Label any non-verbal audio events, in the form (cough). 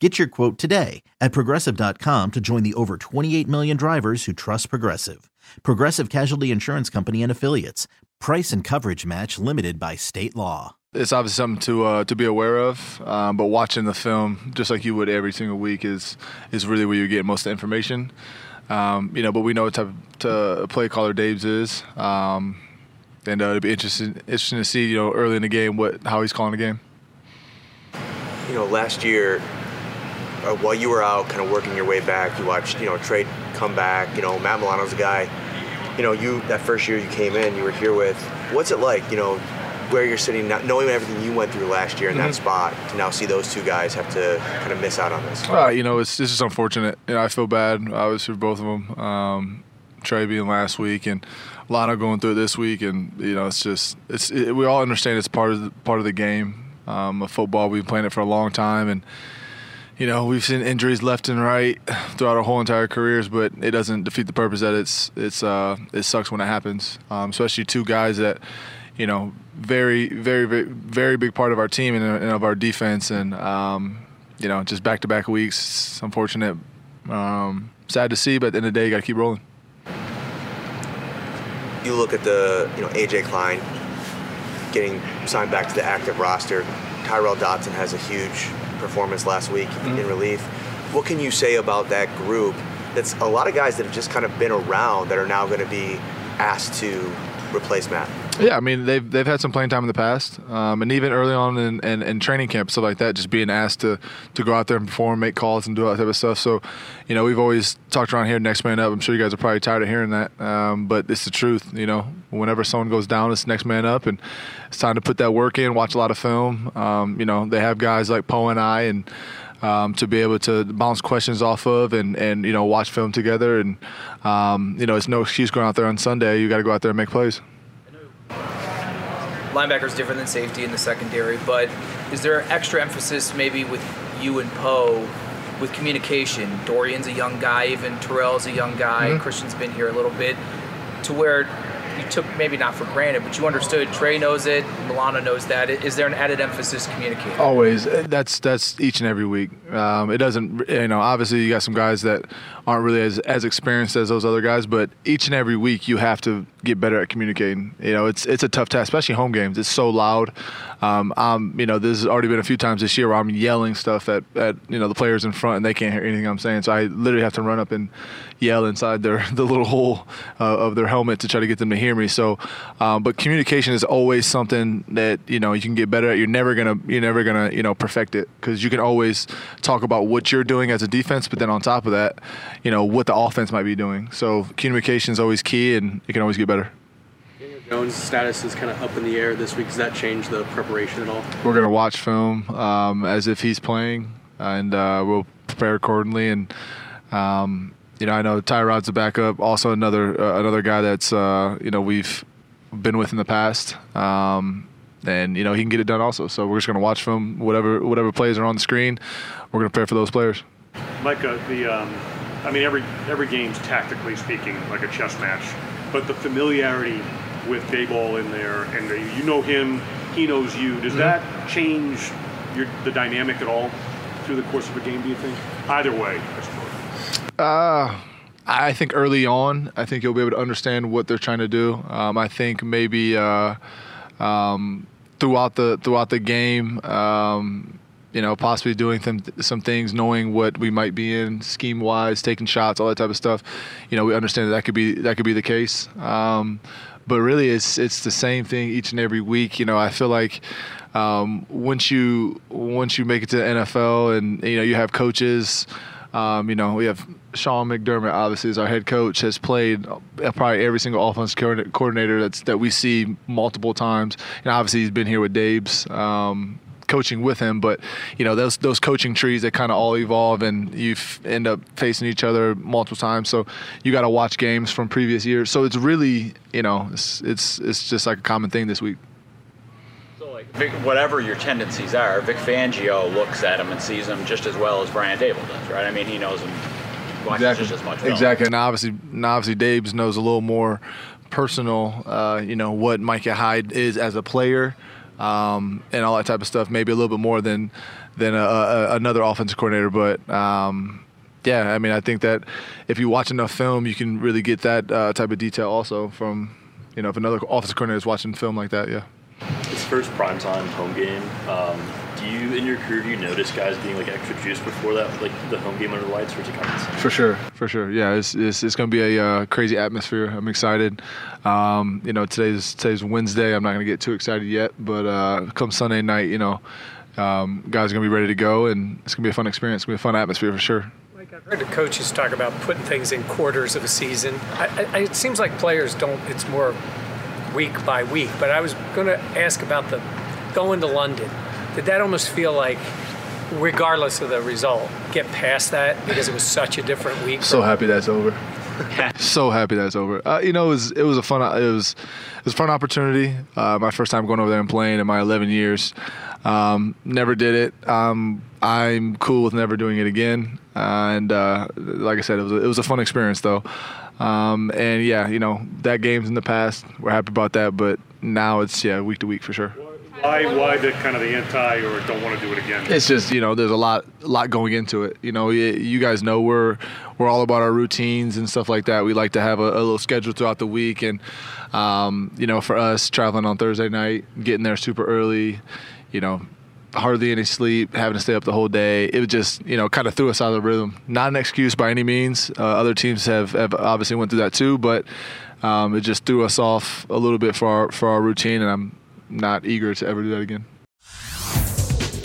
Get your quote today at progressive.com to join the over 28 million drivers who trust Progressive. Progressive Casualty Insurance Company and Affiliates. Price and coverage match limited by state law. It's obviously something to uh, to be aware of, um, but watching the film just like you would every single week is is really where you get most of the information. Um, you know, but we know what type of play caller Daboll is, um, and uh, it'll be interesting interesting to see you know early in the game what how he's calling the game. You know, last year uh, while you were out, kind of working your way back, you watched you know Trey come back. You know, Matt Milano's a guy. You know, you that first year you came in, you were here with. What's it like? You know, where you're sitting, now, knowing everything you went through last year in mm-hmm. that spot, to now see those two guys have to kind of miss out on this? Uh, you know, it's this is unfortunate. You know, I feel bad, obviously, for both of them. Um, Trey being last week and Lana going through it this week, and you know, it's just it's it, we all understand it's part of the, part of the game um, of football. We've been playing it for a long time, and you know we've seen injuries left and right throughout our whole entire careers, but it doesn't defeat the purpose that it's it's uh, it sucks when it happens, um, especially two guys that you know very, very, very, very big part of our team and, and of our defense. And um, you know, just back to back weeks. It's unfortunate, um, sad to see, but at the end of the day, you got to keep rolling. You look at the, you know, AJ Klein getting signed back to the active roster. Tyrel Dodson has a huge performance last week mm-hmm. in relief. What can you say about that group? That's a lot of guys that have just kind of been around that are now going to be asked to replace Matt. Yeah, I mean they've they've had some playing time in the past, um, and even early on in, in, in, training camp, stuff like that, just being asked to to go out there and perform, make calls, and do all that type of stuff. So, you know, we've always talked around here, next man up. I'm sure you guys are probably tired of hearing that, um, but it's the truth. You know, whenever someone goes down, it's next man up, and it's time to put that work in, watch a lot of film. Um, you know, they have guys like Poe and I, and um, to be able to bounce questions off of and, and you know watch film together and um, you know it's no excuse going out there on Sunday. You got to go out there and make plays linebacker is different than safety in the secondary, but is there extra emphasis maybe with you and Poe with communication? Dorian's a young guy, even Tyrel's a young guy, mm-hmm. Christian's been here a little bit, to where you took maybe not for granted, but you understood. Trey knows it. Milano knows that. Is there an added emphasis communicating? Always. That's that's each and every week. Um, it doesn't. You know, obviously you got some guys that aren't really as, as experienced as those other guys, but each and every week you have to get better at communicating. You know, it's it's a tough task, especially home games. It's so loud. Um, I'm, you know, this has already been a few times this year where I'm yelling stuff at, at you know the players in front and they can't hear anything I'm saying. So I literally have to run up and yell inside their (laughs) the little hole uh, of their helmet to try to get them to hear me. So, um, but communication is always something that you know you can get better at. You're never gonna you're never gonna you know perfect it because you can always talk about what you're doing as a defense, but then on top of that, you know what the offense might be doing. So communication is always key, and it can always get better. Jones' status is kind of up in the air this week. Does that change the preparation at all? We're going to watch film um, as if he's playing, and uh, we'll prepare accordingly. And um, you know, I know Tyrod's a backup, also another uh, another guy that's uh, you know we've been with in the past, um, and you know he can get it done also. So we're just gonna watch from whatever whatever plays are on the screen. We're gonna prepare for those players. Micah, the um, I mean every every game's tactically speaking like a chess match, but the familiarity with Daboll in there, and you know him, he knows you. Does mm-hmm. that change your, the dynamic at all through the course of a game? Do you think? Either way. Uh, I think early on, I think you'll be able to understand what they're trying to do. Um, I think maybe uh, um, throughout the throughout the game, um, you know, possibly doing some some things, knowing what we might be in scheme wise, taking shots, all that type of stuff. You know, we understand that that could be that could be the case. Um, but really it's it's the same thing each and every week. You know, I feel like um, once you once you make it to the NFL and you know you have coaches. Um, you know, we have Sean McDermott, obviously, as our head coach, has played probably every single offense coordinator that's that we see multiple times. And obviously, he's been here with Daboll um, coaching with him. But you know, those those coaching trees they kind of all evolve, and you end up facing each other multiple times. So you got to watch games from previous years. So it's really, you know, it's it's it's just like a common thing this week. Vic, whatever your tendencies are, Vic Fangio looks at him and sees him just as well as Brian Daboll does, right? I mean, he knows him exactly. just as much. Exactly, and obviously, and obviously, Daboll knows a little more personal. Uh, you know what Micah Hyde is as a player, um, and all that type of stuff. Maybe a little bit more than than a, a, another offensive coordinator, but. Um, yeah, I mean, I think that if you watch enough film, you can really get that uh, type of detail also from, you know, if another offensive coordinator is watching film like that. Yeah first primetime home game, um, do you in your career do you notice guys being like extra juiced before that, like the home game under the lights, or is it kind of For sure, for sure. Yeah, it's it's, it's going to be a uh, crazy atmosphere. I'm excited. Um, you know, today's today's Wednesday. I'm not going to get too excited yet, but uh, come Sunday night, you know, um, guys are going to be ready to go, and it's going to be a fun experience. It's going to be a fun atmosphere for sure. I've heard the coaches talk about putting things in quarters of a season. I, I, it seems like players don't. It's more week by week. But I was going to ask about the going to London. Did that almost feel like, regardless of the result, get past that because it was such a different week? So happy that's over. (laughs) so happy that's over. Uh, you know, it was it was a fun it was it was a fun opportunity. Uh, my first time going over there and playing in my 11 years. Um, never did it. Um, I'm cool with never doing it again. Uh, and uh, like I said, it was a, it was a fun experience though. Um, and yeah, you know that game's in the past. We're happy about that, but now it's yeah week to week for sure. Why why the kind of the anti or don't want to do it again? It's just you know there's a lot lot going into it. You know you guys know we're we're all about our routines and stuff like that. We like to have a, a little schedule throughout the week, and um, you know for us traveling on Thursday night, getting there super early, you know hardly any sleep, having to stay up the whole day. It was just, you know, kind of threw us out of the rhythm. Not an excuse by any means. Uh, other teams have, have obviously went through that too, but um, it just threw us off a little bit for our, for our routine, and I'm not eager to ever do that again.